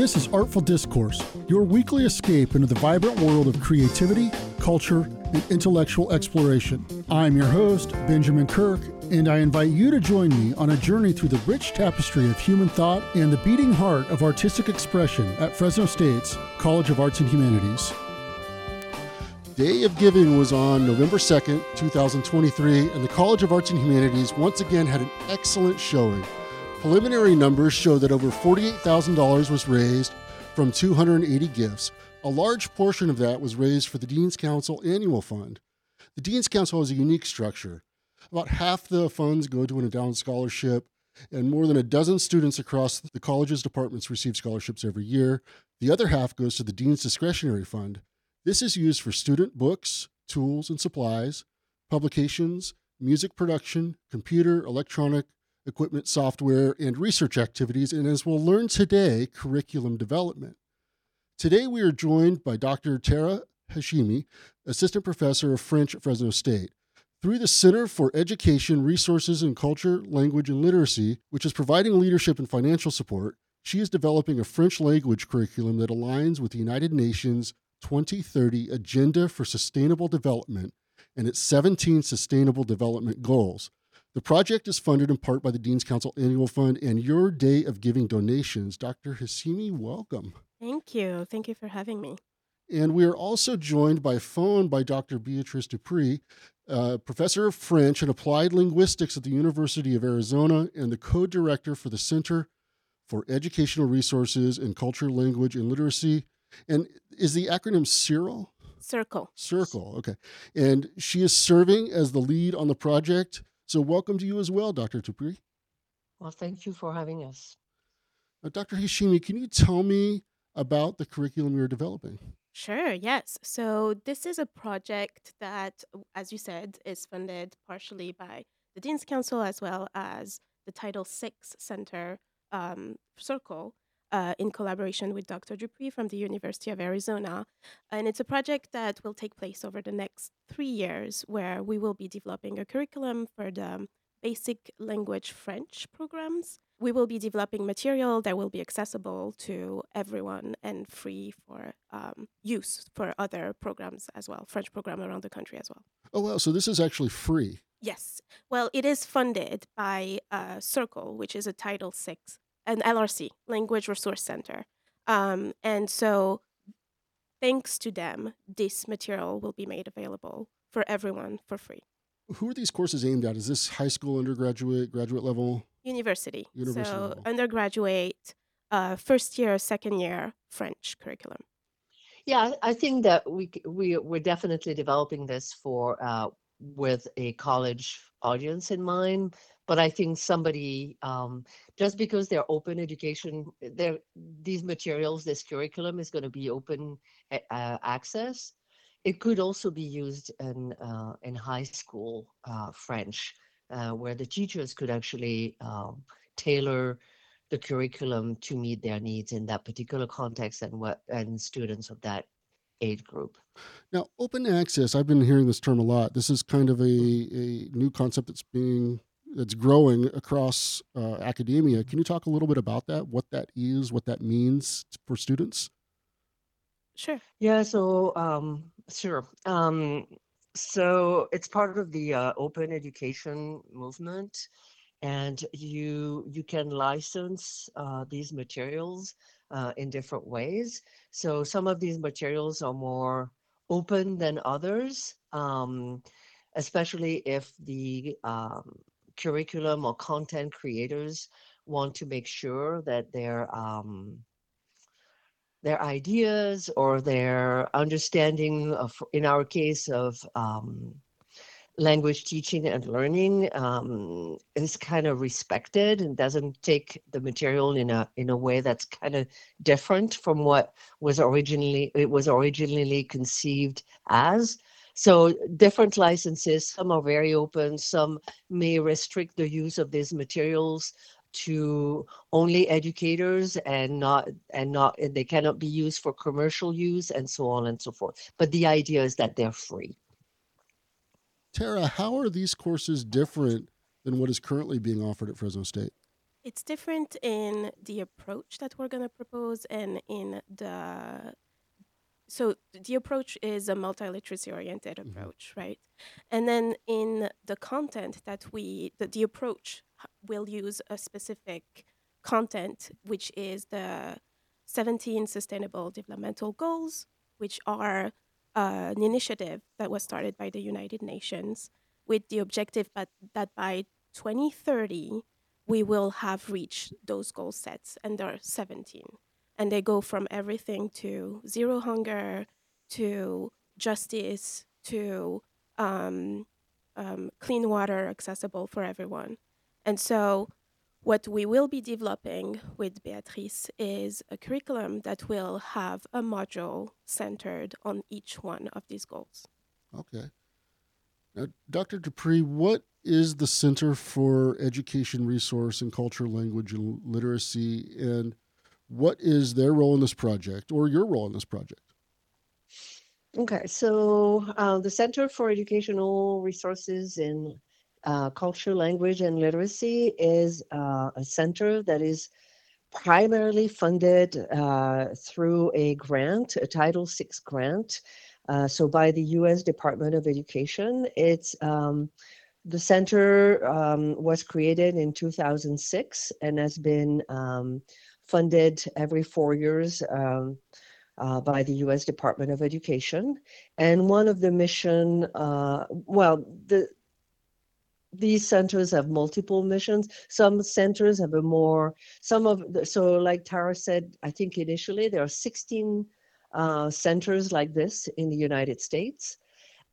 This is Artful Discourse, your weekly escape into the vibrant world of creativity, culture, and intellectual exploration. I'm your host, Benjamin Kirk, and I invite you to join me on a journey through the rich tapestry of human thought and the beating heart of artistic expression at Fresno State's College of Arts and Humanities. Day of Giving was on November 2nd, 2023, and the College of Arts and Humanities once again had an excellent showing. Preliminary numbers show that over $48,000 was raised from 280 gifts. A large portion of that was raised for the Dean's Council Annual Fund. The Dean's Council has a unique structure. About half the funds go to an endowed scholarship, and more than a dozen students across the college's departments receive scholarships every year. The other half goes to the Dean's Discretionary Fund. This is used for student books, tools and supplies, publications, music production, computer, electronic, equipment, software, and research activities, and as we'll learn today, curriculum development. Today, we are joined by Dr. Tara Hashemi, Assistant Professor of French at Fresno State. Through the Center for Education, Resources, and Culture, Language, and Literacy, which is providing leadership and financial support, she is developing a French language curriculum that aligns with the United Nations 2030 Agenda for Sustainable Development and its 17 Sustainable Development Goals. The project is funded in part by the Dean's Council Annual Fund and your Day of Giving donations. Dr. Hashemi, welcome. Thank you. Thank you for having me. And we are also joined by phone by Dr. Beatrice Dupuy, uh, professor of French and Applied Linguistics at the University of Arizona and the co director for the Center for Educational Resources in Culture, Language, and Literacy. And is the acronym CERCLL? Circle. Circle, okay. And she is serving as the lead on the project. So, welcome to you as well, Dr. Dupuy. Well, thank you for having us. Now, Dr. Hashemi, can you tell me about the curriculum you're developing? Sure, yes. So, this is a project that, as you said, is funded partially by the Dean's Council as well as the Title VI Center um, CERCLL. Uh, in collaboration with Dr. Dupuy from the University of Arizona. And it's a project that will take place over the next three years, where we will be developing a curriculum for the basic language French programs. We will be developing material that will be accessible to everyone and free for um, use for other programs as well, French program around the country as well. Oh, wow. So, this is actually free. Yes. Well, it is funded by uh, CERCLL, which is a Title VI an LRC, Language Resource Center. Um, and so, thanks to them, this material will be made available for everyone for free. Who are these courses aimed at? Is this high school, undergraduate, graduate level? University. University so, level. undergraduate, uh, first year, second year French curriculum. Yeah, I think that we we we're definitely developing this for uh, with a college audience in mind. But I think somebody um, just because they're open education, they're, these materials, this curriculum is going to be open uh, access. It could also be used in uh, in high school uh, French, uh, where the teachers could actually um, tailor the curriculum to meet their needs in that particular context and what and students of that age group. Now, open access, I've been hearing this term a lot. This is kind of a, a new concept that's being that's growing across uh, academia. Can you talk a little bit about that? What that is, what that means for students? Sure. Yeah, so um, sure. Um, so it's part of the uh, open education movement, and you you can license uh, these materials uh, in different ways. So some of these materials are more open than others, um, especially if the um, curriculum or content creators want to make sure that their um, their ideas or their understanding of, in our case, of um, language teaching and learning um, is kind of respected and doesn't take the material in a in a way that's kind of different from what was originally it was originally conceived as. So different licenses, some are very open, some may restrict the use of these materials to only educators and not and not and they cannot be used for commercial use and so on and so forth. But the idea is that they're free. Tara, how are these courses different than what is currently being offered at Fresno State? It's different in the approach that we're going to propose and in the so the approach is a multiliteracy oriented Mhm. approach, right? And then in the content that we the, the approach will use a specific content which is the 17 sustainable developmental goals which are uh, an initiative that was started by the United Nations with the objective but that by 2030 we will have reached those goal sets and there are 17 and they go from everything to zero hunger to justice to um, um, clean water accessible for everyone. And so, what we will be developing with Beatrice is a curriculum that will have a module centered on each one of these goals. Okay. Now, Dr. Dupuy, what is the Center for Education Resource and Culture, Language, and Literacy, and what is their role in this project or your role in this project? Okay, so uh, the Center for Educational Resources in uh, Culture, Language, and Literacy is uh, a center that is primarily funded uh, through a grant, a Title VI grant. Uh, so by the U.S. Department of Education, it's um, the center um, was created in 2006 and has been um, funded every four years. Um, uh, by the U.S. Department of Education, and one of the mission, uh, well, the these centers have multiple missions. Some centers have a more, some of the, so like Tara said, I think initially there are 16 uh, centers like this in the United States.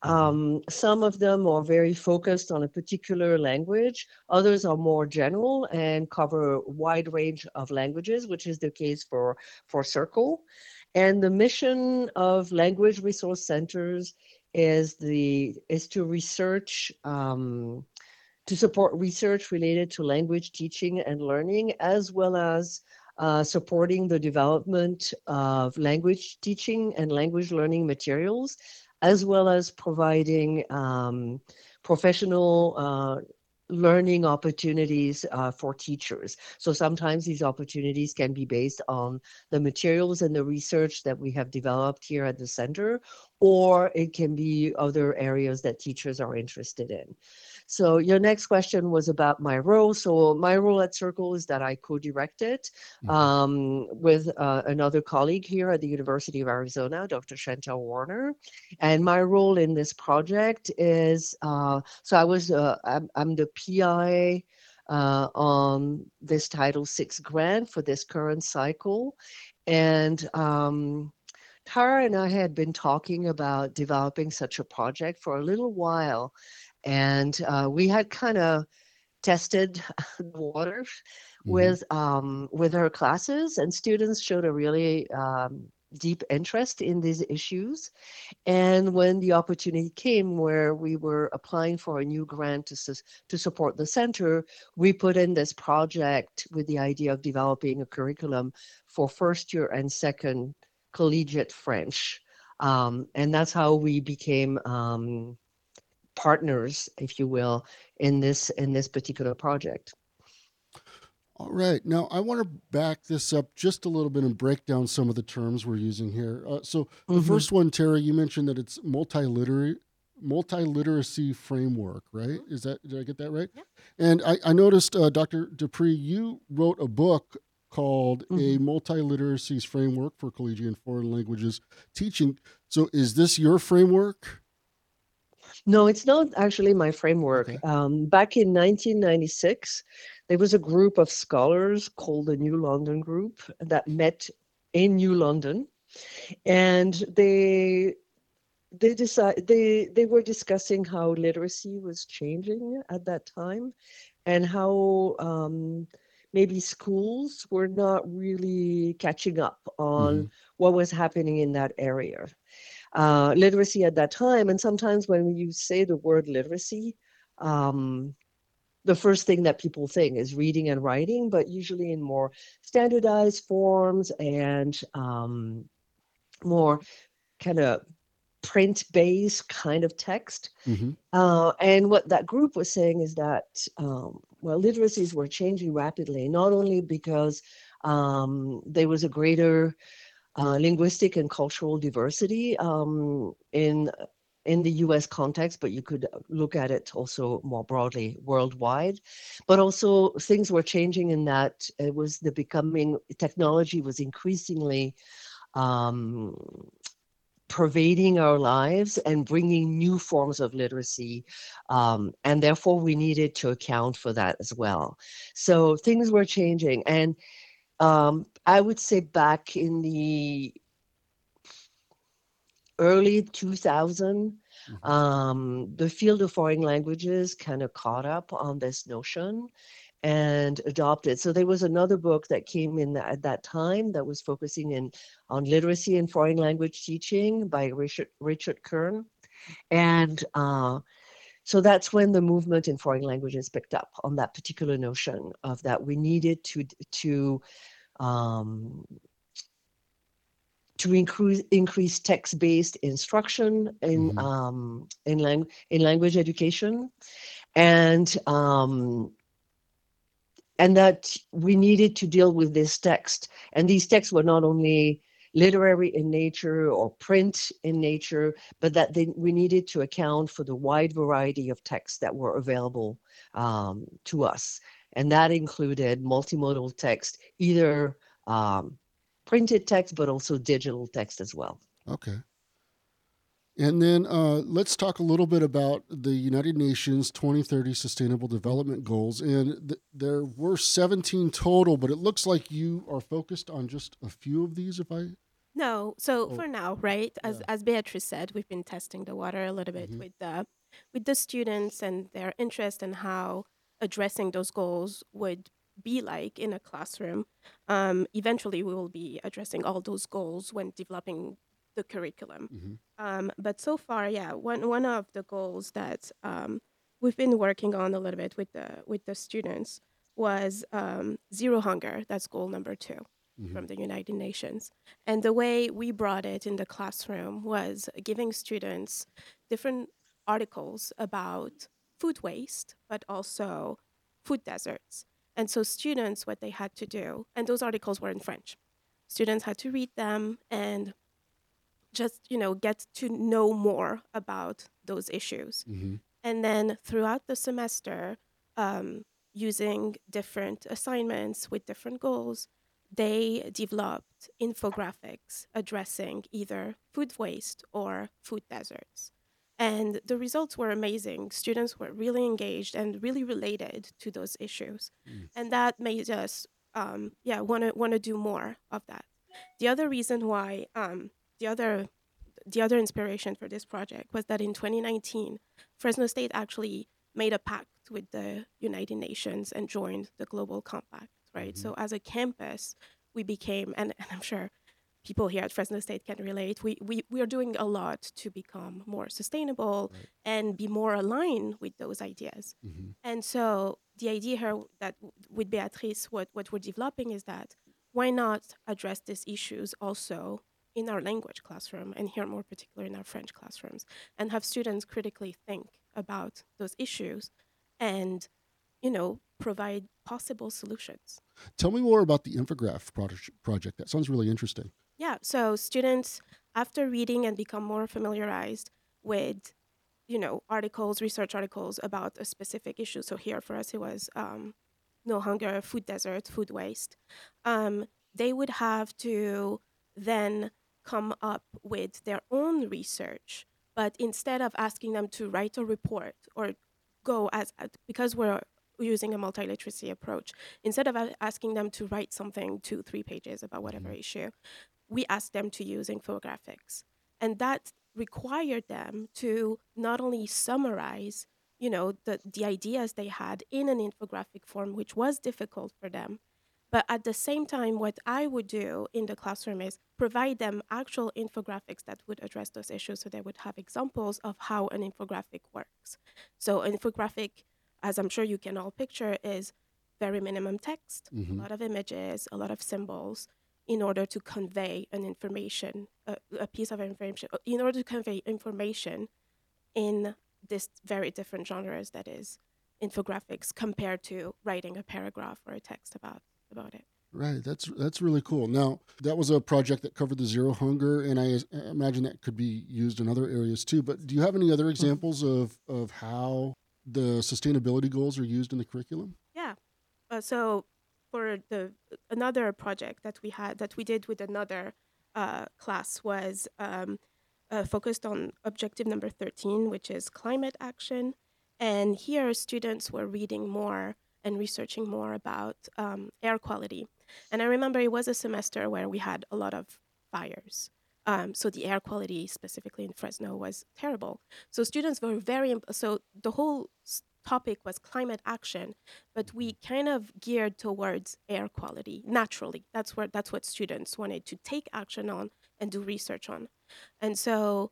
Um, some of them are very focused on a particular language. Others are more general and cover a wide range of languages, which is the case for, for CERCLL. And the mission of language resource centers is the is to research um, to support research related to language teaching and learning, as well as uh, supporting the development of language teaching and language learning materials, as well as providing um, professional uh, learning opportunities uh, for teachers. So sometimes these opportunities can be based on the materials and the research that we have developed here at the center, or it can be other areas that teachers are interested in. So your next question was about my role. So my role at CERCLL is that I co-direct it Mhm. um, with uh, another colleague here at the University of Arizona, Dr. Chantelle Warner. And my role in this project is, uh, so I was, uh, I'm, I'm the PI uh, on this Title VI grant for this current cycle. And um, Tara and I had been talking about developing such a project for a little while and uh, we had kind of tested the water Mhm. with um, with her classes, and students showed a really um, deep interest in these issues. And when the opportunity came where we were applying for a new grant to sus- to support the center, we put in this project with the idea of developing a curriculum for first year and second collegiate French. Um, and that's how we became um, partners, if you will, in this in this particular project. All right. Now, I want to back this up just a little bit and break down some of the terms we're using here. Uh, so, the Mhm. first one, Tara, you mentioned that it's multiliterary multiliteracy framework, right? Is that did I get that right? Yeah. And I, I noticed, uh, Dr. Dupuy, you wrote a book called a multiliteracy framework for collegiate and foreign languages teaching. So, is this your framework? No, it's not actually my framework. Okay. Um, back in 1996, there was a group of scholars called the New London Group that met in New London, and they they decide they they were discussing how literacy was changing at that time, and how um, maybe schools were not really catching up on Mhm. what was happening in that area uh, literacy at that time. And sometimes when you say the word literacy, um, the first thing that people think is reading and writing, but usually in more standardized forms and um, more kind of print based kind of text. Mhm. Uh, and what that group was saying is that um, well, literacies were changing rapidly, not only because um, there was a greater uh, linguistic and cultural diversity um, in in the US context, but you could look at it also more broadly worldwide. But also things were changing in that it was the becoming technology was increasingly um, pervading our lives and bringing new forms of literacy. Um, and therefore, we needed to account for that as well. So things were changing. And um, I would say back in the early 2000, mm-hmm. um, the field of foreign languages kind of caught up on this notion and adopted. So there was another book that came in at that time that was focusing in on literacy and foreign language teaching by Richard Richard Kern, and uh, so that's when the movement in foreign languages picked up on that particular notion of that we needed to to um, to increase increase text-based instruction in mm-hmm. um, in, lang- in language education, and um, and that we needed to deal with this text. And these texts were not only literary in nature or print in nature, but that they, we needed to account for the wide variety of texts that were available um, to us. And that included multimodal text, either um, printed text, but also digital text as well. Okay. And then uh, let's talk a little bit about the United Nations 2030 Sustainable Development Goals. And th- there were 17 total, but it looks like you are focused on just a few of these, if I. No, so oh. for now, right? As yeah. as Beatrice said, we've been testing the water a little bit mm-hmm. with the with the students and their interest in how addressing those goals would be like in a classroom. Um, eventually, we will be addressing all those goals when developing the curriculum. Mm-hmm. Um, but so far, yeah, one one of the goals that um, we've been working on a little bit with the with the students was um, zero hunger. That's goal number 2 mm-hmm. from the United Nations. And the way we brought it in the classroom was giving students different articles about food waste, but also food deserts. And so students, what they had to do, and those articles were in French. Students had to read them and just you know get to know more about those issues. Mm-hmm. and then throughout the semester um, using different assignments with different goals they developed infographics addressing either food waste or food deserts. And the results were amazing. Students were really engaged and really related to those issues. Mm. and that made us um, yeah want to want to do more of that. The other reason why um, the other the other inspiration for this project was that in 2019, Fresno State actually made a pact with the United Nations and joined the Global Compact, right? Mm-hmm. So as a campus, we became, and, and, I'm sure people here at Fresno State can relate, we, we, we are doing a lot to become more sustainable right. and be more aligned with those ideas. Mm-hmm. And so the idea here that with Beatrice, what, what we're developing is that why not address these issues also in our language classroom and here more particularly in our French classrooms and have students critically think about those issues and you know provide possible solutions. Tell me more about the infograph project. That sounds really interesting. Yeah, so students after reading and become more familiarized with you know articles, research articles about a specific issue. So here for us it was um, no hunger, food desert, food waste. Um, they would have to then come up with their own research, but instead of asking them to write a report or go as, because we're using a multiliteracy approach, instead of asking them to write something two, three pages about whatever mm-hmm. issue, we asked them to use infographics. And that required them to not only summarize you know the, the ideas they had in an infographic form which was difficult for them but at the same time, what I would do in the classroom is provide them actual infographics that would address those issues so they would have examples of how an infographic works. So, an infographic, as I'm sure you can all picture, is very minimum text, mm-hmm. a lot of images, a lot of symbols in order to convey an information, a, a piece of information, uh, in order to convey information in this very different genres that is infographics compared to writing a paragraph or a text about about it. Right. That's that's really cool. Now that was a project that covered the zero hunger, and I imagine that could be used in other areas too. But do you have any other mm-hmm. examples of of how the sustainability goals are used in the curriculum? Yeah. Uh, so for the another project that we had that we did with another uh, class was um, uh, focused on objective number 13, which is climate action. And here, students were reading more and researching more about um, air quality. And I remember it was a semester where we had a lot of fires. Um, so the air quality, specifically in Fresno, was terrible. So students were very so the whole topic was climate action, but we kind of geared towards air quality naturally. That's where that's what students wanted to take action on and do research on. And so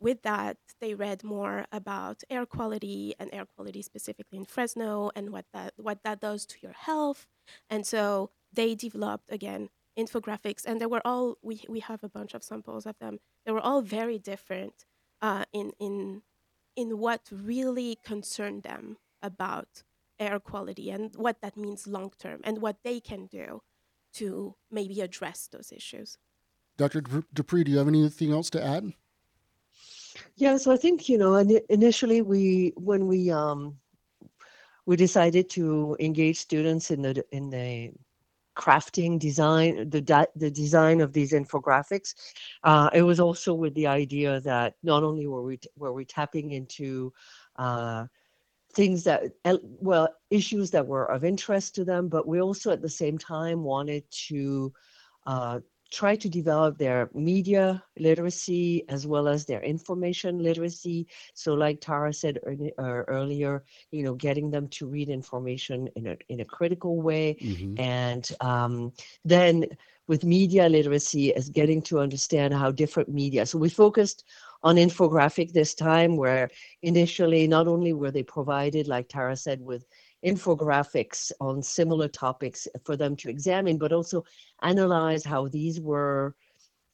with that, they read more about air quality and air quality specifically in Fresno and what that what that does to your health. And so they developed again infographics, and they were all we we have a bunch of samples of them. They were all very different uh, in in in what really concerned them about air quality and what that means long term and what they can do to maybe address those issues. Dr. Dupuy, do you have anything else to add? Yeah, so I think you know initially we when we um we decided to engage students in the in the crafting design the the design of these infographics uh, it was also with the idea that not only were we were we tapping into uh, things that well issues that were of interest to them but we also at the same time wanted to uh, try to develop their media literacy as well as their information literacy. So, like Tara said uh, earlier, you know, getting them to read information in a in a critical way, mm-hmm. and um, then with media literacy as getting to understand how different media. So we focused on infographic this time, where initially not only were they provided, like Tara said, with infographics on similar topics for them to examine, but also analyze how these were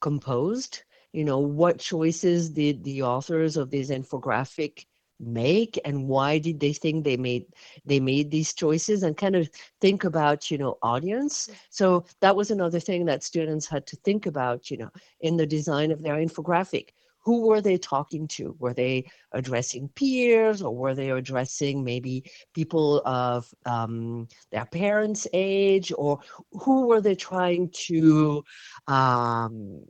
composed. You know, what choices did the authors of this infographic make and why did they think they made they made these choices and kind of think about you know audience. So that was another thing that students had to think about you know in the design of their infographic who were they talking to? Were they addressing peers or were they addressing maybe people of um, their parents' age or who were they trying to um,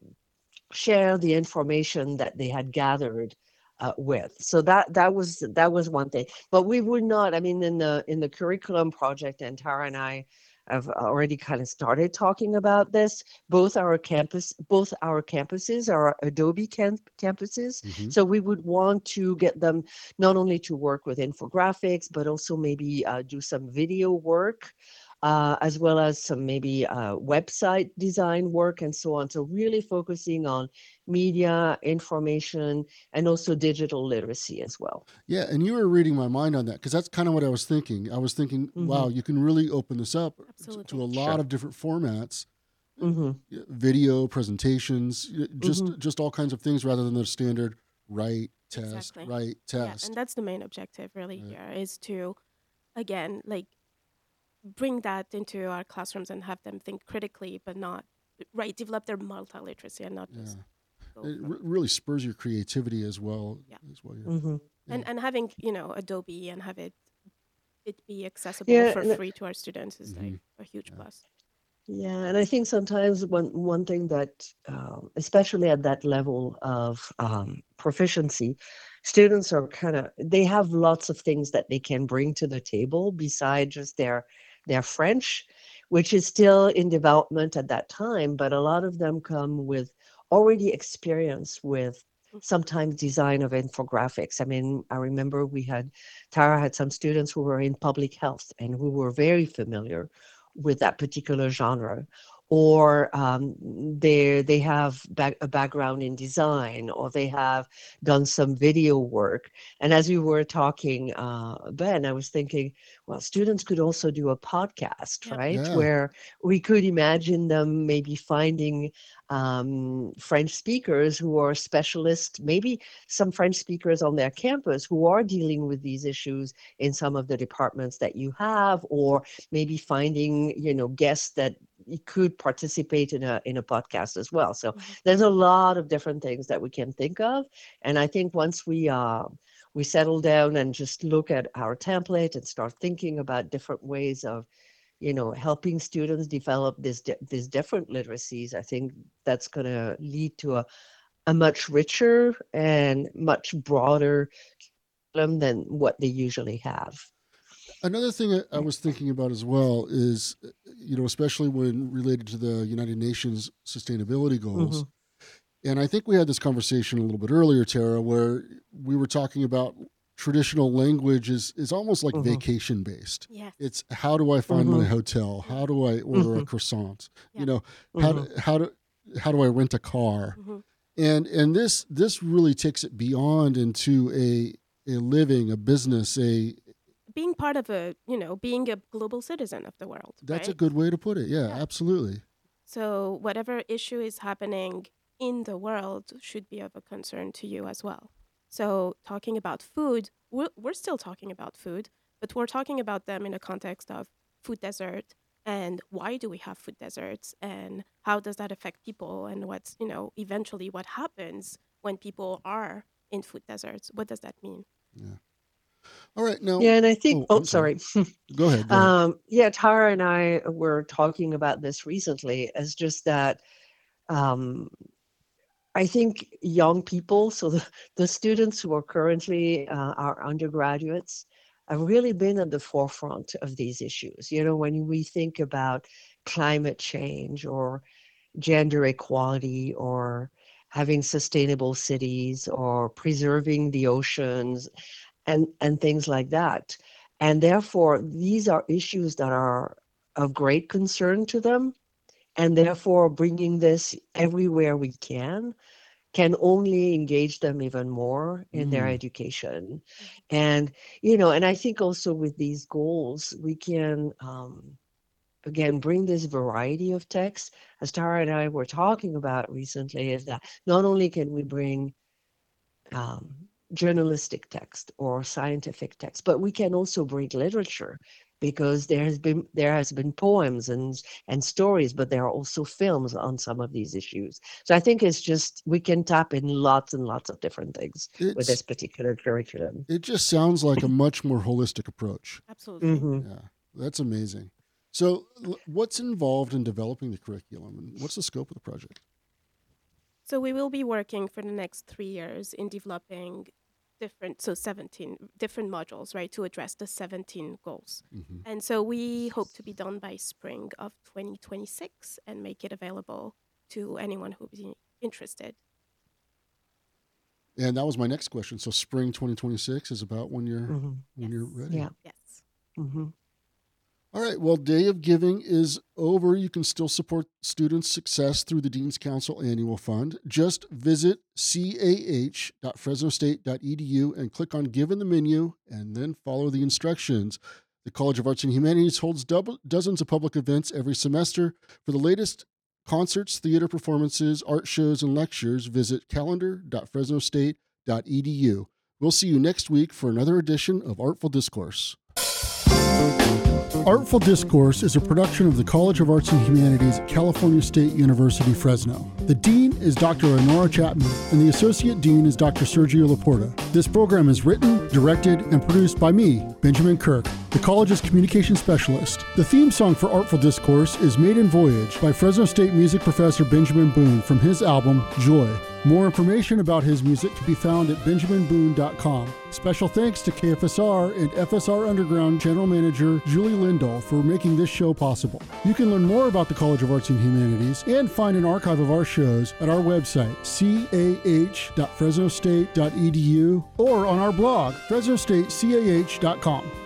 share the information that they had gathered uh, with? So that that was that was one thing. But we would not. I mean, in the in the curriculum project, and Tara and I have already kind of started talking about this. Both our campus, both our campuses are Adobe camp- campuses, mm-hmm. so we would want to get them not only to work with infographics, but also maybe uh, do some video work uh, as well as some maybe uh, website design work and so on. So really focusing on media, information, and also digital literacy as well. Yeah, and you were reading my mind on that because that's kind of what I was thinking. I was thinking, mm-hmm. wow, you can really open this up Absolutely. to a lot sure. of different formats. Mm-hmm. Video presentations, just mm-hmm. just all kinds of things, rather than the standard write test, exactly. write test. Yeah, and that's the main objective, really. Right. Here is to, again, like bring that into our classrooms and have them think critically, but not right develop their multi-literacy and not yeah. just. It r- really spurs your creativity as well. Yeah. As well. Yeah. Mm-hmm. yeah. And and having you know Adobe and have it it be accessible yeah, for free to our students is mm-hmm. like a huge plus. Yeah, and I think sometimes one one thing that, um, especially at that level of um, proficiency, students are kind of they have lots of things that they can bring to the table besides just their their French, which is still in development at that time, but a lot of them come with already experience with mm. sometimes design of infographics. I mean, I remember we had Tara had some students who were in public health and who were very familiar with that particular genre or um, they they have back, a background in design, or they have done some video work. And as we were talking, uh, Ben, I was thinking, well, students could also do a podcast, Yeah. right? Yeah. Where we could imagine them maybe finding um, French speakers who are specialists, maybe some French speakers on their campus who are dealing with these issues in some of the departments that you have, or maybe finding, you know, guests that you could participate in a in a podcast as well. So Mhm. there's a lot of different things that we can think of, and I think once we uh, we settle down and just look at our template and start thinking about different ways of you know helping students develop this di- these different literacies i think that's going to lead to a, a much richer and much broader curriculum than what they usually have Another thing I, I was thinking about as well is, you know, especially when related to the United Nations sustainability goals. And I think we had this conversation a little bit earlier, Tara, where we were talking about traditional language is, is almost like Mhm. vacation based. Yes. It's how do I find my Mhm. hotel? How do I order a Mhm. croissant? Yeah. You know, how Mhm. do, how do how do I rent a car? Mhm. and and this this really takes it beyond into a a living a business a Being part of a, you know, being a global citizen of the world. that's a good way to put it yeah, Yeah. absolutely So whatever issue is happening in the world should be of a concern to you as well. So talking about food, we're, we're still talking about food, but we're talking about them in a context of food desert and why do we have food deserts and how does that affect people and what's, you know, eventually what happens when people are in food deserts. What does that mean? All right now yeah and i think Oh, oh, sorry. sorry go ahead, go ahead. Um, yeah, Tara and I were talking about this recently as just that um, I think young people, so the, the students who are currently uh, our undergraduates, have really been at the forefront of these issues. You know, when we think about climate change or gender equality or having sustainable cities or preserving the oceans and, and things like that. And therefore, these are issues that are of great concern to them. And therefore, bringing this everywhere we can can only engage them even more in their Mm. education. And, you know, and I think also with these goals, we can, um, again, bring this variety of text. As Tara and I were talking about recently, is that not only can we bring um, journalistic text or scientific text, but we can also bring literature because there has been there has been poems and and stories, but there are also films on some of these issues. So I think it's just we can tap in lots and lots of different things with this particular curriculum. it just sounds like a much more holistic approach Absolutely. Mhm. yeah that's amazing so what's involved in developing the curriculum and what's the scope of the project So we will be working for the next three years in developing different, so 17 different modules, right, to address the 17 goals. hmm And so we hope to be done by spring of 2026 and make it available to anyone who is in- interested. and that was my next question so spring 2026 is about when you're Mhm. when you're ready Yeah. Yes. hmm All right. Well, Day of Giving is over. You can still support students' success through the Dean's Council Annual Fund. Just visit cah.fresnostate.edu and click on Give in the menu and then follow the instructions. The College of Arts and Humanities holds double, dozens of public events every semester. For the latest concerts, theater performances, art shows, and lectures, visit calendar.fresnostate.edu. We'll see you next week for another edition of Artful Discourse. Artful Discourse is a production of the College of Arts and Humanities at California State University, Fresno. The Dean is Dr. Honora Chapman, and the Associate Dean is Dr. Sergio La Porta. This program is written, directed, and produced by me, Benjamin Kirk, the college's communication specialist. The theme song for Artful Discourse is Maiden Voyage by Fresno State music professor Benjamin Boone from his album Joy. More information about his music can be found at benjaminboone.com. Special thanks to KFSR and FSR Underground General Manager Julie Lindahl for making this show possible. You can learn more about the College of Arts and Humanities and find an archive of our shows at our website, cah.fresnostate.edu, or on our blog, fresnostatecah.com.